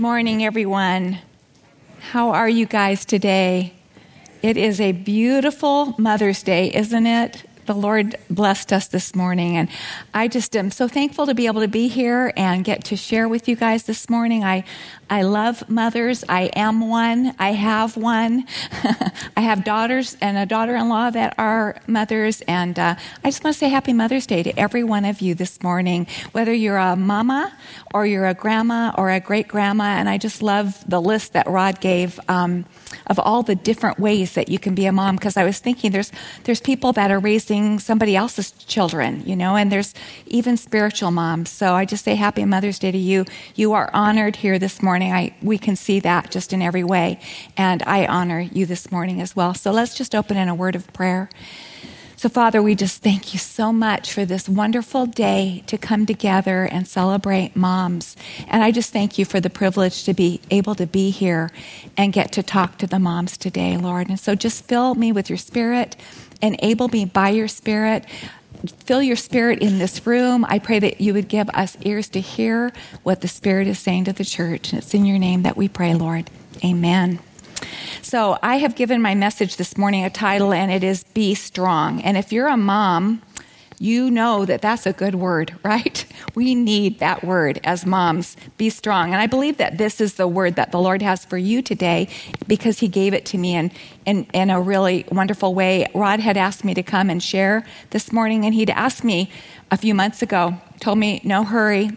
Good morning, everyone. How are you guys today? It is a beautiful Mother's Day, isn't it? the Lord blessed us this morning. And I just am so thankful to be able to be here and get to share with you guys this morning. I, I love mothers. I am one. I have one. I have daughters and a daughter in law that are mothers. And uh, I just want to say Happy Mother's Day to every one of you this morning, whether you're a mama or you're a grandma or a great grandma. And I just love the list that Rod gave. Um, of all the different ways that you can be a mom because I was thinking there's there's people that are raising somebody else's children, you know, and there's even spiritual moms. So I just say happy Mother's Day to you. You are honored here this morning. I we can see that just in every way. And I honor you this morning as well. So let's just open in a word of prayer. So, Father, we just thank you so much for this wonderful day to come together and celebrate moms. And I just thank you for the privilege to be able to be here and get to talk to the moms today, Lord. And so just fill me with your spirit, enable me by your spirit. Fill your spirit in this room. I pray that you would give us ears to hear what the Spirit is saying to the church. And it's in your name that we pray, Lord. Amen. So I have given my message this morning a title, and it is Be Strong. And if you're a mom, you know that that's a good word, right? We need that word as moms. Be strong. And I believe that this is the word that the Lord has for you today because He gave it to me in, in, in a really wonderful way. Rod had asked me to come and share this morning, and he'd asked me a few months ago, told me, no hurry,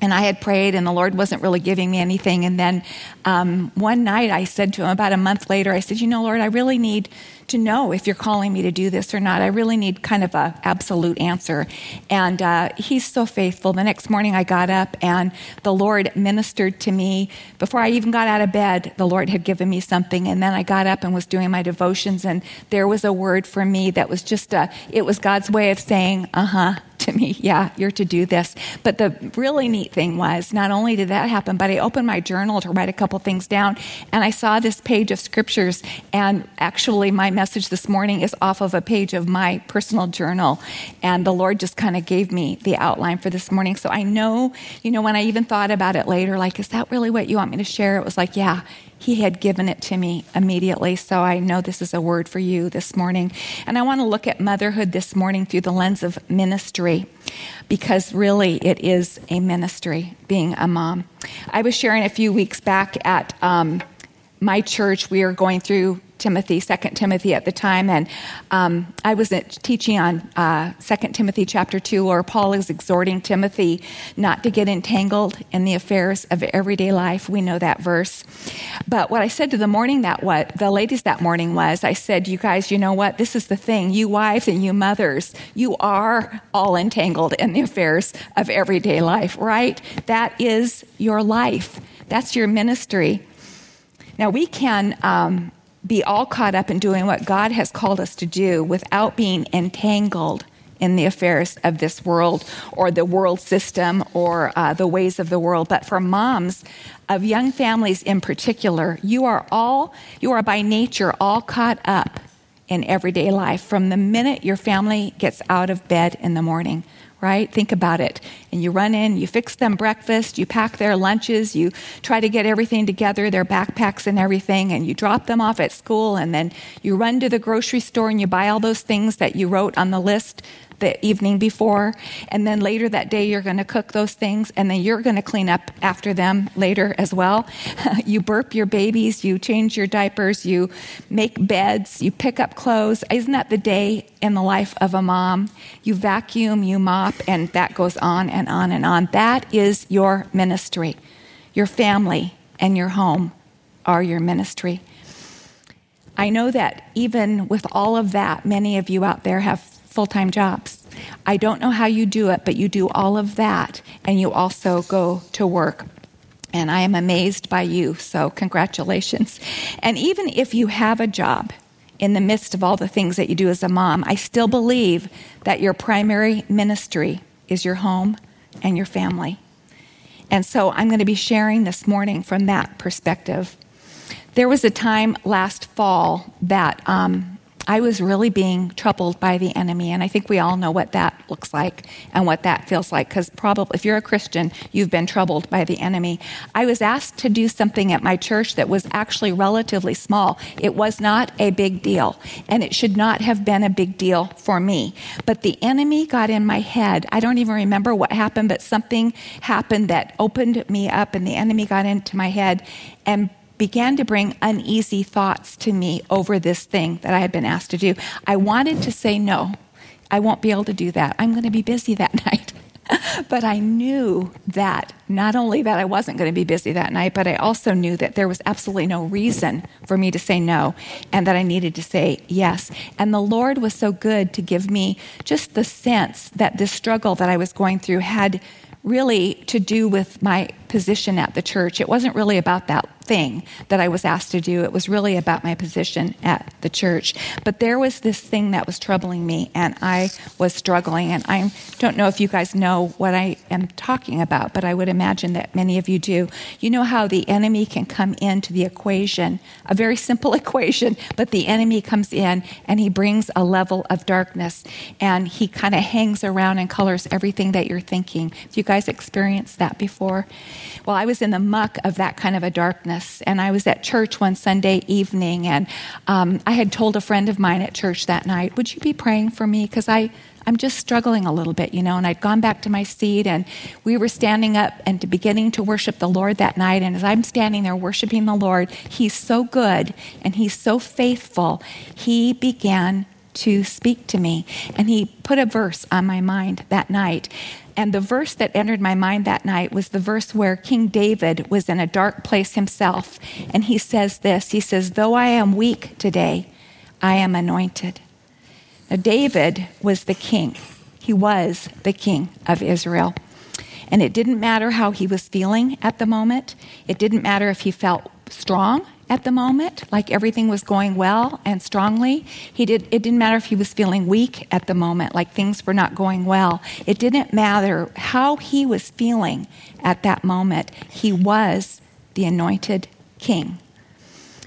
and I had prayed, and the Lord wasn't really giving me anything. And then um, one night I said to him, about a month later, I said, You know, Lord, I really need to know if you're calling me to do this or not. I really need kind of a absolute answer. And uh, he's so faithful. The next morning I got up, and the Lord ministered to me. Before I even got out of bed, the Lord had given me something. And then I got up and was doing my devotions, and there was a word for me that was just a, it was God's way of saying, Uh huh to me, yeah, you're to do this. But the really neat thing was not only did that happen, but I opened my journal to write a couple things down and I saw this page of scriptures. And actually, my message this morning is off of a page of my personal journal. And the Lord just kind of gave me the outline for this morning. So I know, you know, when I even thought about it later, like, is that really what you want me to share? It was like, yeah, he had given it to me immediately. So I know this is a word for you this morning. And I want to look at motherhood this morning through the lens of ministry because really it is a ministry being a mom. I was sharing a few weeks back at um, my church, we are going through Timothy, Second Timothy at the time, and um, I was teaching on uh, Second Timothy chapter two, where Paul is exhorting Timothy not to get entangled in the affairs of everyday life. We know that verse, but what I said to the morning that what the ladies that morning was, I said, "You guys, you know what? This is the thing. You wives and you mothers, you are all entangled in the affairs of everyday life, right? That is your life. That's your ministry." Now we can. Um, be all caught up in doing what God has called us to do without being entangled in the affairs of this world or the world system or uh, the ways of the world. But for moms of young families in particular, you are all, you are by nature all caught up in everyday life from the minute your family gets out of bed in the morning right? Think about it. And you run in, you fix them breakfast, you pack their lunches, you try to get everything together, their backpacks and everything, and you drop them off at school, and then you run to the grocery store and you buy all those things that you wrote on the list the evening before, and then later that day you're going to cook those things, and then you're going to clean up after them later as well. you burp your babies, you change your diapers, you make beds, you pick up clothes. Isn't that the day in the life of a mom? You vacuum, you mop, and that goes on and on and on. That is your ministry. Your family and your home are your ministry. I know that even with all of that, many of you out there have full time jobs. I don't know how you do it, but you do all of that and you also go to work. And I am amazed by you, so congratulations. And even if you have a job in the midst of all the things that you do as a mom, I still believe that your primary ministry is your home and your family. And so I'm going to be sharing this morning from that perspective. There was a time last fall that um, I was really being troubled by the enemy. And I think we all know what that looks like and what that feels like, because probably if you're a Christian, you've been troubled by the enemy. I was asked to do something at my church that was actually relatively small. It was not a big deal, and it should not have been a big deal for me. But the enemy got in my head. I don't even remember what happened, but something happened that opened me up, and the enemy got into my head and began to bring uneasy thoughts to me over this thing that I had been asked to do. I wanted to say no. I won't be able to do that. I'm going to be busy that night. but I knew that not only that I wasn't going to be busy that night, but I also knew that there was absolutely no reason for me to say no and that I needed to say yes. And the Lord was so good to give me just the sense that this struggle that I was going through had really to do with my position at the church. It wasn't really about that thing that I was asked to do. It was really about my position at the church. But there was this thing that was troubling me, and I was struggling. And I don't know if you guys know what I am talking about, but I would imagine that many of you do. You know how the enemy can come into the equation, a very simple equation, but the enemy comes in and he brings a level of darkness and he kind of hangs around and colors everything that you're thinking. Have you guys experienced that before? Well, I was in the muck of that kind of a darkness, and I was at church one Sunday evening, and um, I had told a friend of mine at church that night, Would you be praying for me? Because I. I'm just struggling a little bit, you know, and I'd gone back to my seat and we were standing up and beginning to worship the Lord that night. And as I'm standing there worshiping the Lord, He's so good and He's so faithful. He began to speak to me and He put a verse on my mind that night and the verse that entered my mind that night was the verse where King David was in a dark place himself. And he says this He says, Though I am weak today, I am anointed. Now, David was the king, he was the king of Israel. And it didn't matter how he was feeling at the moment, it didn't matter if he felt strong at the moment, like everything was going well and strongly. He did, it didn't matter if he was feeling weak at the moment, like things were not going well. It didn't matter how he was feeling at that moment. He was the anointed king.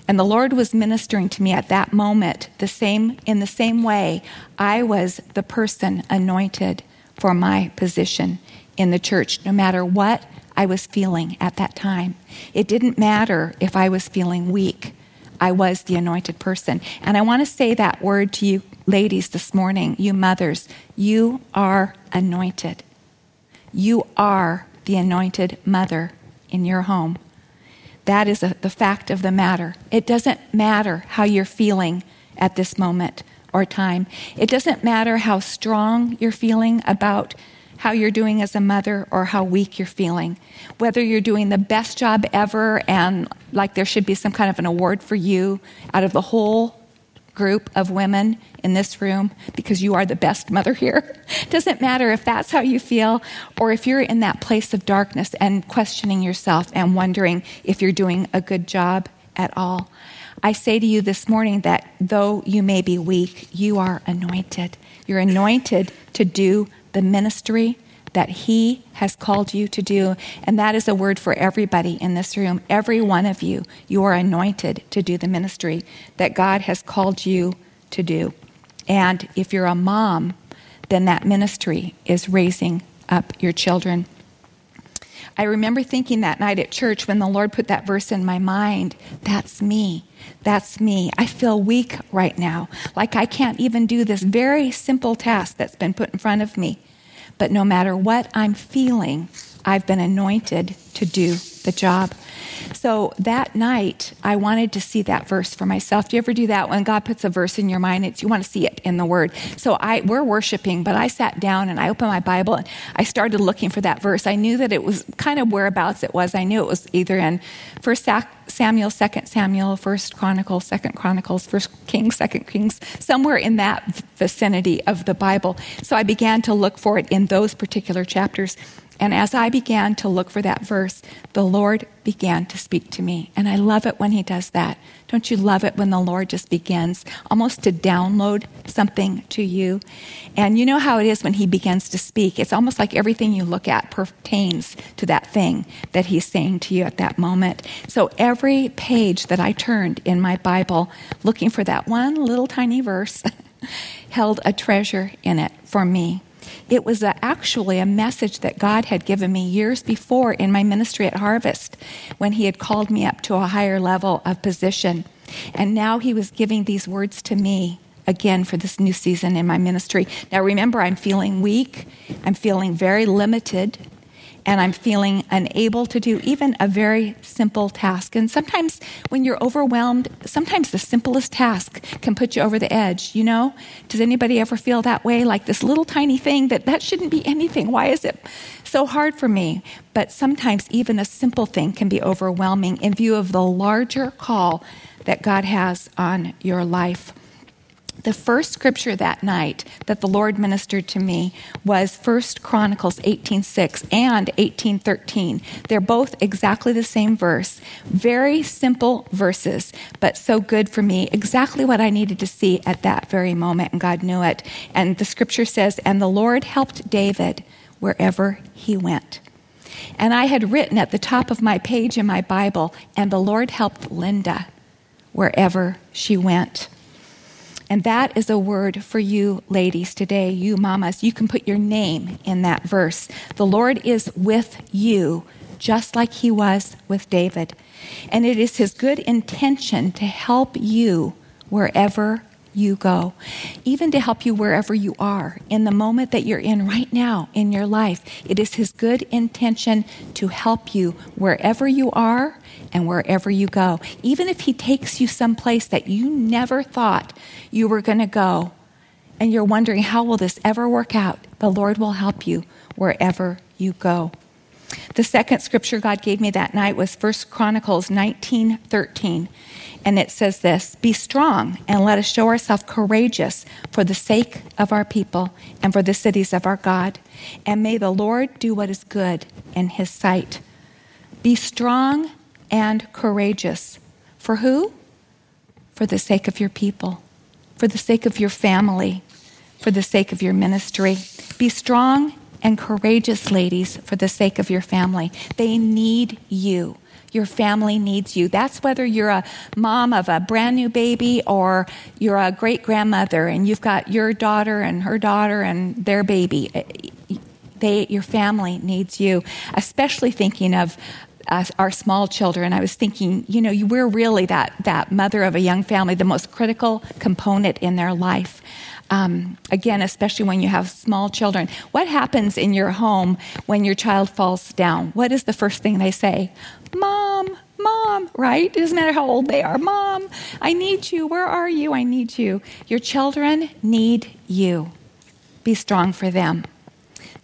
And the Lord was ministering to me at that moment the same in the same way I was the person anointed for my position in the church no matter what I was feeling at that time. It didn't matter if I was feeling weak, I was the anointed person. And I want to say that word to you, ladies, this morning, you mothers. You are anointed. You are the anointed mother in your home. That is a, the fact of the matter. It doesn't matter how you're feeling at this moment or time. It doesn't matter how strong you're feeling about how you're doing as a mother or how weak you're feeling. Whether you're doing the best job ever and like there should be some kind of an award for you out of the whole group of women in this room because you are the best mother here. Doesn't matter if that's how you feel or if you're in that place of darkness and questioning yourself and wondering if you're doing a good job at all. I say to you this morning that though you may be weak, you are anointed. You're anointed to do the ministry that He has called you to do. And that is a word for everybody in this room. Every one of you, you are anointed to do the ministry that God has called you to do. And if you're a mom, then that ministry is raising up your children. I remember thinking that night at church when the Lord put that verse in my mind that's me. That's me. I feel weak right now, like I can't even do this very simple task that's been put in front of me. But no matter what I'm feeling, I've been anointed to do the job. So that night, I wanted to see that verse for myself. Do you ever do that when God puts a verse in your mind? It's, you want to see it in the Word. So I we're worshiping, but I sat down and I opened my Bible and I started looking for that verse. I knew that it was kind of whereabouts it was. I knew it was either in First Samuel, Second Samuel, First Chronicles, Second Chronicles, First Kings, Second Kings, somewhere in that vicinity of the Bible. So I began to look for it in those particular chapters. And as I began to look for that verse, the Lord began to speak to me. And I love it when He does that. Don't you love it when the Lord just begins almost to download something to you? And you know how it is when He begins to speak. It's almost like everything you look at pertains to that thing that He's saying to you at that moment. So every page that I turned in my Bible looking for that one little tiny verse held a treasure in it for me. It was a, actually a message that God had given me years before in my ministry at Harvest when He had called me up to a higher level of position. And now He was giving these words to me again for this new season in my ministry. Now, remember, I'm feeling weak, I'm feeling very limited and I'm feeling unable to do even a very simple task. And sometimes when you're overwhelmed, sometimes the simplest task can put you over the edge, you know? Does anybody ever feel that way? Like this little tiny thing that that shouldn't be anything. Why is it so hard for me? But sometimes even a simple thing can be overwhelming in view of the larger call that God has on your life the first scripture that night that the Lord ministered to me was 1 Chronicles 18:6 and 18:13. They're both exactly the same verse. Very simple verses, but so good for me. Exactly what I needed to see at that very moment, and God knew it. And the scripture says, "And the Lord helped David wherever he went." And I had written at the top of my page in my Bible, "And the Lord helped Linda wherever she went." And that is a word for you ladies today, you mamas. You can put your name in that verse. The Lord is with you, just like he was with David. And it is his good intention to help you wherever you go, even to help you wherever you are in the moment that you're in right now in your life. It is His good intention to help you wherever you are and wherever you go. Even if He takes you someplace that you never thought you were going to go, and you're wondering, how will this ever work out? The Lord will help you wherever you go. The second scripture God gave me that night was 1 Chronicles 19 13. And it says this Be strong and let us show ourselves courageous for the sake of our people and for the cities of our God. And may the Lord do what is good in his sight. Be strong and courageous. For who? For the sake of your people, for the sake of your family, for the sake of your ministry. Be strong and courageous, ladies, for the sake of your family. They need you. Your family needs you. That's whether you're a mom of a brand new baby or you're a great grandmother and you've got your daughter and her daughter and their baby. They, your family needs you, especially thinking of uh, our small children. I was thinking, you know, we're really that, that mother of a young family, the most critical component in their life. Um, again, especially when you have small children. What happens in your home when your child falls down? What is the first thing they say? Mom, Mom, right? It doesn't matter how old they are. Mom, I need you. Where are you? I need you. Your children need you. Be strong for them.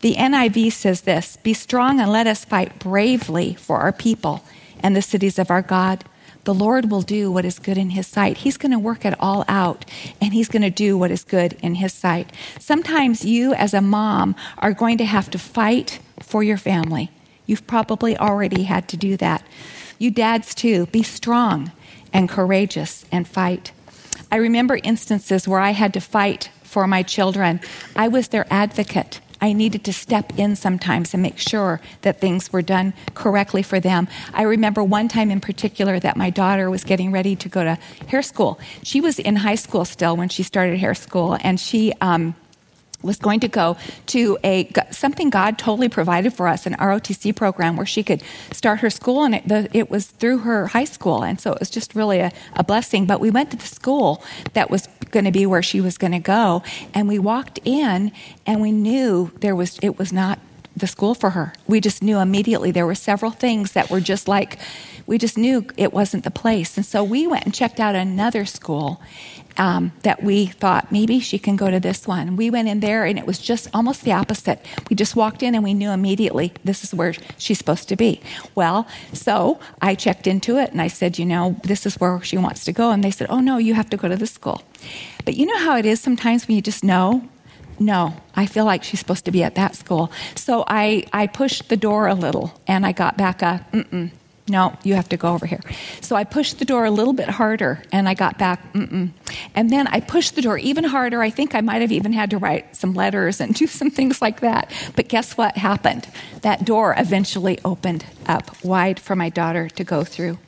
The NIV says this Be strong and let us fight bravely for our people and the cities of our God the Lord will do what is good in His sight. He's going to work it all out, and He's going to do what is good in His sight. Sometimes you, as a mom, are going to have to fight for your family. You've probably already had to do that. You dads, too, be strong and courageous and fight. I remember instances where I had to fight for my children, I was their advocate. I needed to step in sometimes and make sure that things were done correctly for them. I remember one time in particular that my daughter was getting ready to go to hair school. She was in high school still when she started hair school, and she, um, was going to go to a something God totally provided for us, an ROTC program where she could start her school, and it, the, it was through her high school, and so it was just really a, a blessing. But we went to the school that was going to be where she was going to go, and we walked in, and we knew there was it was not the school for her. We just knew immediately there were several things that were just like we just knew it wasn't the place, and so we went and checked out another school um, that we thought maybe she can go to this one. We went in there and it was just almost the opposite. We just walked in and we knew immediately this is where she's supposed to be. Well, so I checked into it and I said, you know, this is where she wants to go. And they said, oh no, you have to go to this school. But you know how it is sometimes when you just know? No, I feel like she's supposed to be at that school. So I, I pushed the door a little and I got back a, mm-mm, no, you have to go over here. So I pushed the door a little bit harder and I got back, mm-mm. And then I pushed the door even harder. I think I might have even had to write some letters and do some things like that. But guess what happened? That door eventually opened up wide for my daughter to go through.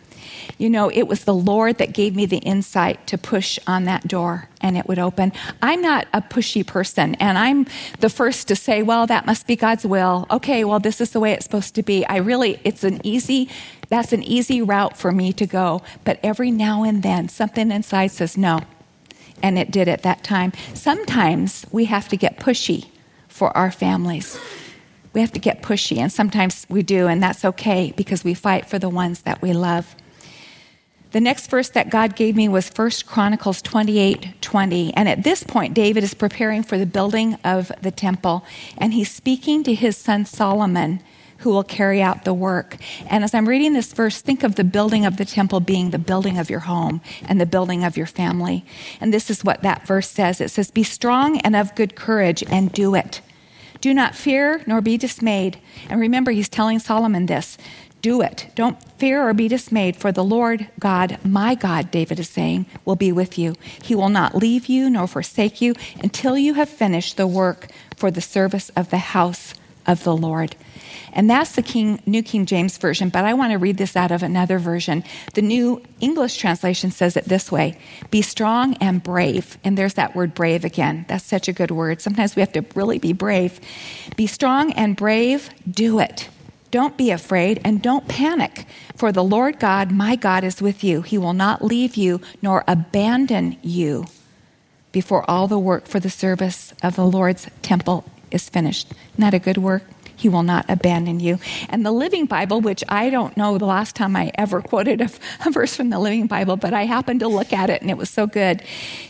You know, it was the Lord that gave me the insight to push on that door and it would open. I'm not a pushy person, and I'm the first to say, well, that must be God's will. Okay, well, this is the way it's supposed to be. I really, it's an easy, that's an easy route for me to go. But every now and then, something inside says no. And it did at that time. Sometimes we have to get pushy for our families. We have to get pushy, and sometimes we do, and that's okay because we fight for the ones that we love. The next verse that God gave me was 1 Chronicles 28 20. And at this point, David is preparing for the building of the temple, and he's speaking to his son Solomon, who will carry out the work. And as I'm reading this verse, think of the building of the temple being the building of your home and the building of your family. And this is what that verse says it says, Be strong and of good courage, and do it. Do not fear nor be dismayed. And remember, he's telling Solomon this do it. Don't fear or be dismayed, for the Lord God, my God, David is saying, will be with you. He will not leave you nor forsake you until you have finished the work for the service of the house of the Lord. And that's the King, New King James Version, but I want to read this out of another version. The New English translation says it this way Be strong and brave. And there's that word brave again. That's such a good word. Sometimes we have to really be brave. Be strong and brave, do it. Don't be afraid and don't panic, for the Lord God, my God, is with you. He will not leave you nor abandon you before all the work for the service of the Lord's temple is finished. Isn't a good work? He will not abandon you. And the Living Bible, which I don't know the last time I ever quoted a, a, verse from the Living Bible, but I happened to look at it and it was so good.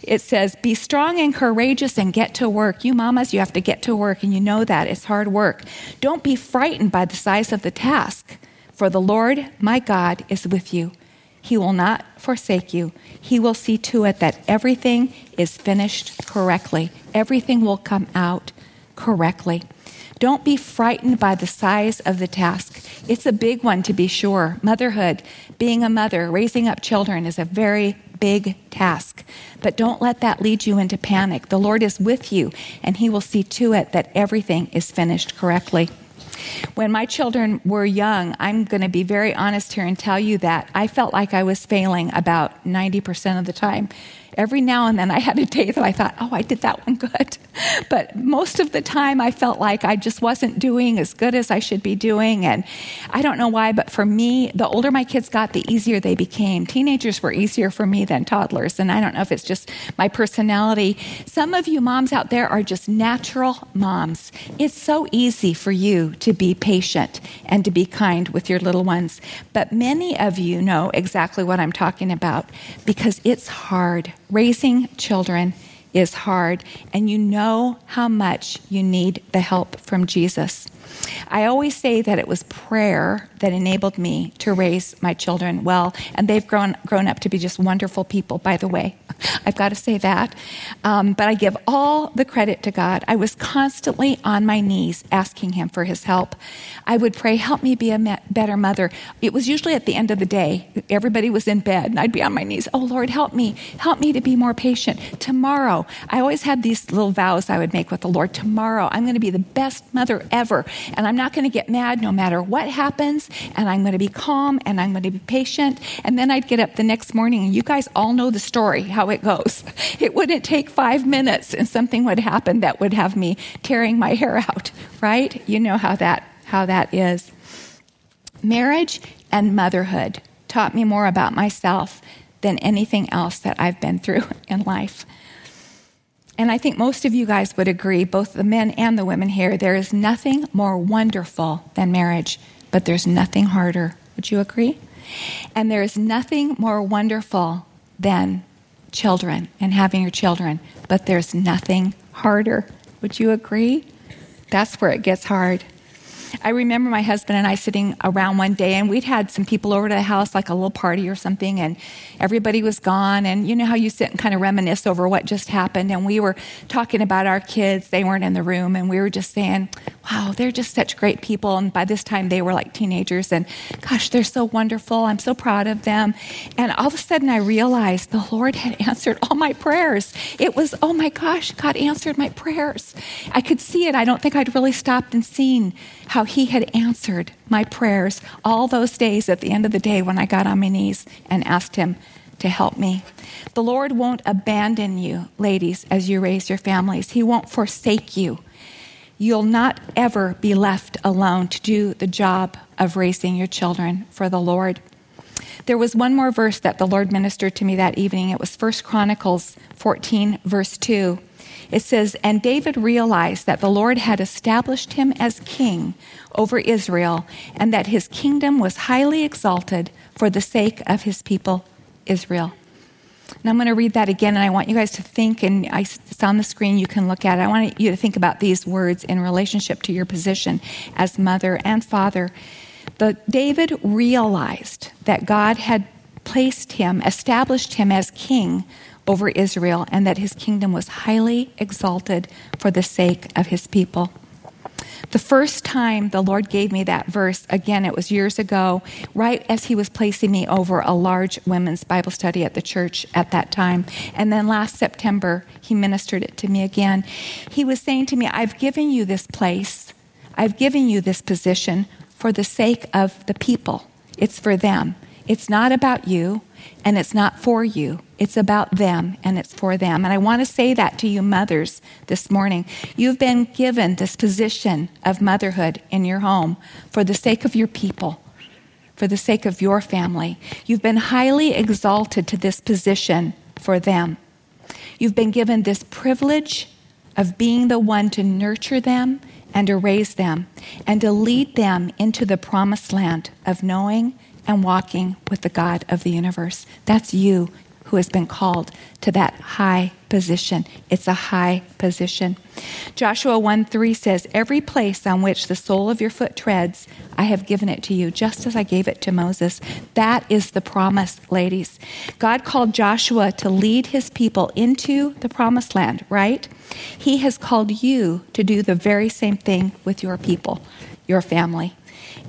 It says, Be strong and courageous and get to work. You mamas, you have to get to work, and you know that. It's hard work. Don't be frightened by the size of the task, for the Lord, my God, is with you. He will not forsake you. He will see to it that everything is finished correctly. Everything will come out correctly. Don't be frightened by the size of the task. It's a big one, to be sure. Motherhood, being a mother, raising up children is a very big task. But don't let that lead you into panic. The Lord is with you, and He will see to it that everything is finished correctly. When my children were young, I'm going to be very honest here and tell you that I felt like I was failing about 90% of the time every now and then I had a day that I thought, oh, I did that one good. But most of the time I felt like I just wasn't doing as good as I should be doing. And I don't know why, but for me, the older my kids got, the easier they became. Teenagers were easier for me than toddlers. And I don't know if it's just my personality. Some of you moms out there are just natural moms. It's so easy for you to be patient and to be kind with your little ones. But many of you know exactly what I'm talking about because it's hard raising children is hard, and you know how much you need the help from Jesus. I always say that it was prayer that enabled me to raise my children well, and they've grown, grown up to be just wonderful people, by the way. I've got to say that. Um, but I give all the credit to God. I was constantly on my knees asking Him for His help. I would pray, Help me be a better mother. It was usually at the end of the day. Everybody was in bed, and I'd be on my knees. Oh, Lord, help me. Help me to be more patient. Tomorrow, I always had these little vows I would make with the Lord. Tomorrow, I'm going to be the best mother ever, and I'm not going to get mad no matter what happens, and I'm going to be calm, and I'm going to be patient. And then I'd get up the next morning, and you guys all know the story, how it goes. It wouldn't take five minutes, and something would happen that would have me tearing my hair out, right? You know how that, how that is. Marriage and motherhood taught me more about myself than anything else that I've been through in life. And I think most of you guys would agree, both the men and the women here, there is nothing more wonderful than marriage, but there's nothing harder. Would you agree? And there is nothing more wonderful than children and having your children, but there's nothing harder. Would you agree? That's where it gets hard. I remember my husband and I sitting around one day, and we'd had some people over to the house, like a little party or something, and everybody was gone. And you know how you sit and kind of reminisce over what just happened. And we were talking about our kids. They weren't in the room, and we were just saying, wow, they're just such great people. And by this time, they were like teenagers, and gosh, they're so wonderful. I'm so proud of them. And all of a sudden, I realized the Lord had answered all my prayers. It was, oh my gosh, God answered my prayers. I could see it. I don't think I'd really stopped and seen how He had answered my prayers all those days at the end of the day when I got on my knees and asked Him to help me. The Lord won't abandon you, ladies, as you raise your families. He won't forsake you. You'll not ever be left alone to do the job of raising your children for the Lord. There was one more verse that the Lord ministered to me that evening. It was 1 Chronicles 14, verse 2. It says, And David realized that the Lord had established him as king over Israel, and that his kingdom was highly exalted for the sake of his people, Israel. And I'm going to read that again, and I want you guys to think, and it's on the screen, you can look at it. I want you to think about these words in relationship to your position as mother and father. But David realized that God had placed him, established him as king over Israel, and that his kingdom was highly exalted for the sake of his people. The first time the Lord gave me that verse, again, it was years ago, right as He was placing me over a large women's Bible study at the church at that time. And then last September, He ministered it to me again. He was saying to me, I've given you this place, I've given you this position for the sake of the people. It's for them. It's not about you and it's not for you. It's about them and it's for them. And I want to say that to you, mothers, this morning. You've been given this position of motherhood in your home for the sake of your people, for the sake of your family. You've been highly exalted to this position for them. You've been given this privilege of being the one to nurture them and to raise them and to lead them into the promised land of knowing and walking with the God of the universe. That's you who has been called to that high position. It's a high position. Joshua 1 3 says, Every place on which the sole of your foot treads, I have given it to you, just as I gave it to Moses. That is the promise, ladies. God called Joshua to lead his people into the promised land, right? He has called you to do the very same thing with your people, your family.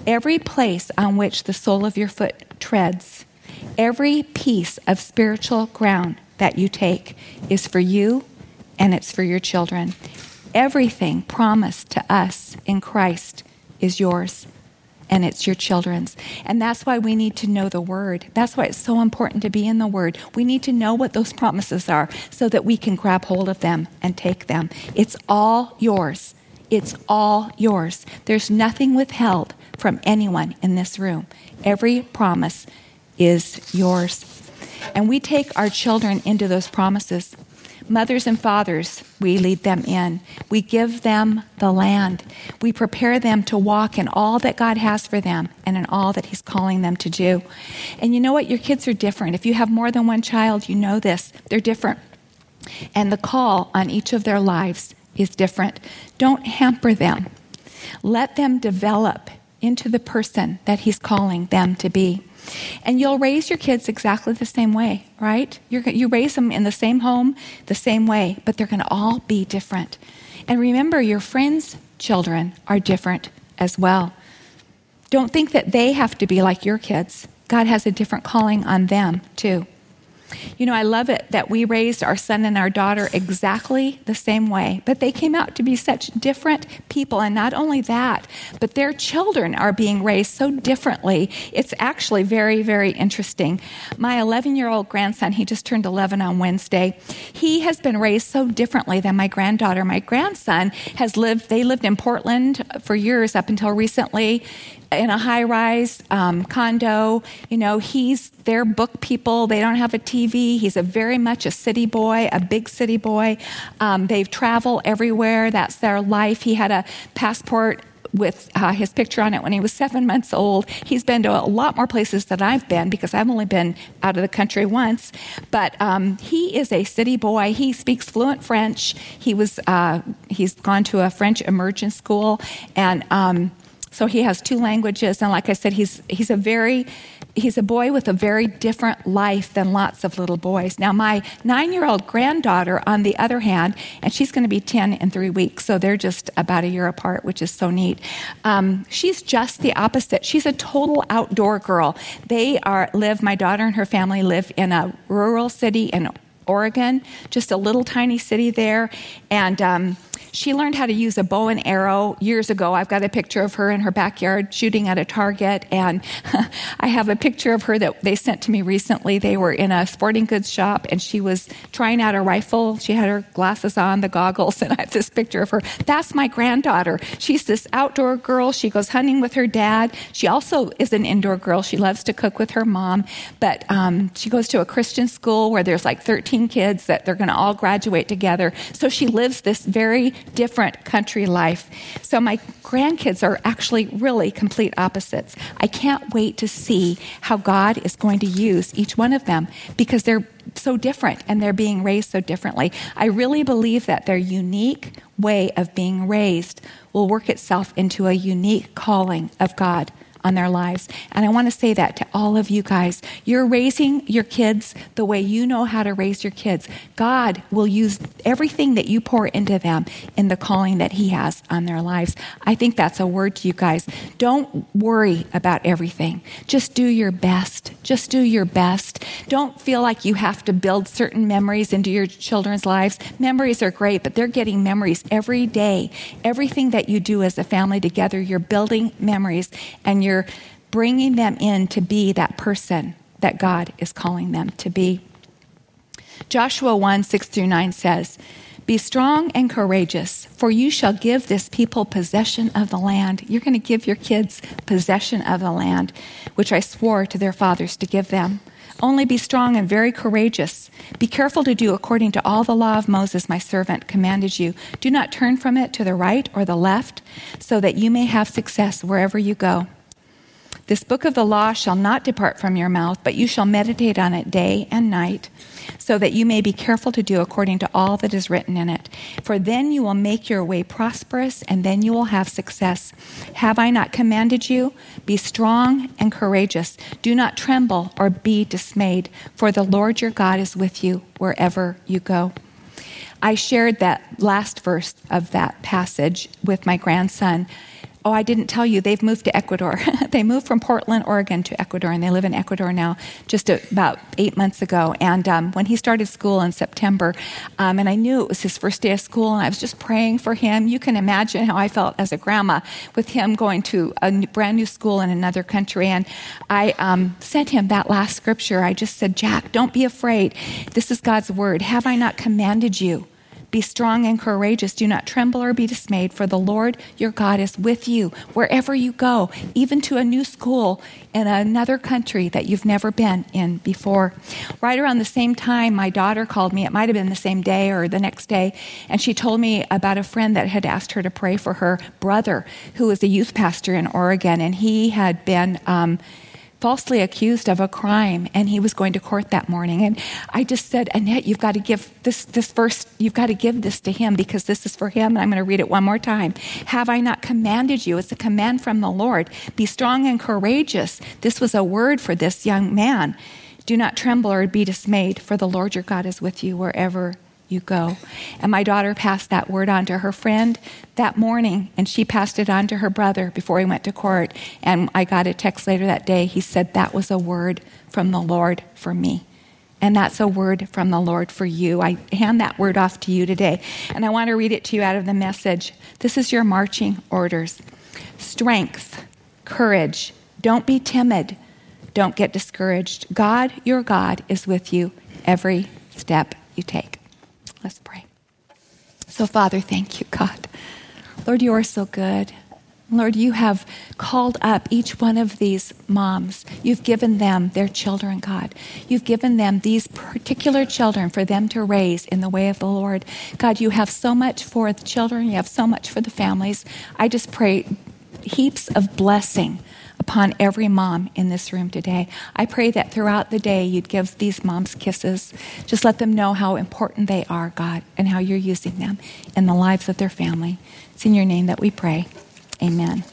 Every place on which the sole of your foot treads, every piece of spiritual ground that you take is for you and it's for your children. Everything promised to us in Christ is yours and it's your children's. And that's why we need to know the Word. That's why it's so important to be in the Word. We need to know what those promises are so that we can grab hold of them and take them. It's all yours. It's all yours. There's nothing withheld from anyone in this room. Every promise is yours. And we take our children into those promises. Mothers and fathers, we lead them in. We give them the land. We prepare them to walk in all that God has for them and in all that He's calling them to do. And you know what? Your kids are different. If you have more than one child, you know this. They're different. And the call on each of their lives is different. Don't hamper them. Let them develop into the person that He's calling them to be. And you'll raise your kids exactly the same way, right? You're, you raise them in the same home, the same way, but they're going to all be different. And remember, your friends' children are different as well. Don't think that they have to be like your kids. God has a different calling on them, too. You know, I love it that we raised our son and our daughter exactly the same way, but they came out to be such different people. And not only that, but their children are being raised so differently. It's actually very, very interesting. My 11 year old grandson, he just turned 11 on Wednesday, he has been raised so differently than my granddaughter. My grandson has lived, they lived in Portland for years up until recently in a high rise um, condo. You know, he's their book people. They don't have a TV. He's a very much a city boy, a big city boy. Um, they travel everywhere. That's their life. He had a passport with uh, his picture on it when he was seven months old. He's been to a lot more places than I've been because I've only been out of the country once. But um, he is a city boy. He speaks fluent French. He was uh, he's gone to a French immersion school and. Um, So he has two languages, and like I said, he's he's a very he's a boy with a very different life than lots of little boys. Now, my nine year old granddaughter, on the other hand, and she's going to be 10 in three weeks, so they're just about a year apart, which is so neat. Um, she's just the opposite. She's a total outdoor girl. They are live, my daughter and her family live in a rural city in Oregon, just a little tiny city there. And um, she learned how to use a bow and arrow years ago. I've got a picture of her in her backyard shooting at a target, and I have a picture of her that they sent to me recently. They were in a sporting goods shop, and she was trying out a rifle. She had her glasses on, the goggles, and I have this picture of her. That's my granddaughter. She's this outdoor girl. She goes hunting with her dad. She also is an indoor girl. She loves to cook with her mom, but um, she goes to a Christian school where there's like 13 kids that they're going to all graduate together. So she lives this very different country life. So my grandkids are actually really complete opposites. I can't wait to see how God is going to use each one of them because they're so different and they're being raised so differently. I really believe that their unique way of being raised will work itself into a unique calling of God on their lives. And I want to say that to all of you guys. You're raising your kids the way you know how to raise your kids. God will use everything that you pour into them in the calling that He has on their lives. I think that's a word to you guys. Don't worry about everything. Just do your best. Just do your best. Don't feel like you have to build certain memories into your children's lives. Memories are great, but they're getting memories every day. Everything that you do as a family together, you're building memories and you're you're bringing them in to be that person that God is calling them to be. Joshua 1 6 through 9 says, Be strong and courageous, for you shall give this people possession of the land. You're going to give your kids possession of the land, which I swore to their fathers to give them. Only be strong and very courageous. Be careful to do according to all the law of Moses, my servant, commanded you. Do not turn from it to the right or the left, so that you may have success wherever you go. This book of the law shall not depart from your mouth, but you shall meditate on it day and night, so that you may be careful to do according to all that is written in it. For then you will make your way prosperous, and then you will have success. Have I not commanded you? Be strong and courageous. Do not tremble or be dismayed, for the Lord your God is with you wherever you go. I shared that last verse of that passage with my grandson Oh, I didn't tell you, they've moved to Ecuador. they moved from Portland, Oregon to Ecuador, and they live in Ecuador now just about eight months ago. And um, when he started school in September, um, and I knew it was his first day of school, and I was just praying for him. You can imagine how I felt as a grandma with him going to a brand new school in another country. And I um, sent him that last scripture. I just said, Jack, don't be afraid. This is God's word. Have I not commanded you? Be strong and courageous. Do not tremble or be dismayed, for the Lord your God is with you wherever you go, even to a new school in another country that you've never been in before. Right around the same time, my daughter called me. It might have been the same day or the next day, and she told me about a friend that had asked her to pray for her brother, who was a youth pastor in Oregon, and he had been. Um, falsely accused of a crime and he was going to court that morning. And I just said, Annette, you've got to give this, this verse, you've got to give this to him because this is for him. And I'm going to read it one more time. Have I not commanded you? It's a command from the Lord. Be strong and courageous. This was a word for this young man. Do not tremble or be dismayed, for the Lord your God is with you wherever you go. And my daughter passed that word on to her friend that morning, and she passed it on to her brother before he went to court. And I got a text later that day. He said, That was a word from the Lord for me. And that's a word from the Lord for you. I hand that word off to you today. And I want to read it to you out of the message. This is your marching orders strength, courage. Don't be timid. Don't get discouraged. God, your God, is with you every step you take. Let's pray. So, Father, thank you, God. Lord, you are so good. Lord, you have called up each one of these moms. You've given them their children, God. You've given them these particular children for them to raise in the way of the Lord. God, you have so much for the children, you have so much for the families. I just pray heaps of blessing upon every mom in this room today. I pray that throughout the day you'd give these moms kisses. Just let them know how important they are, God, and how you're using them in the lives of their family. It's in your name that we pray. Amen.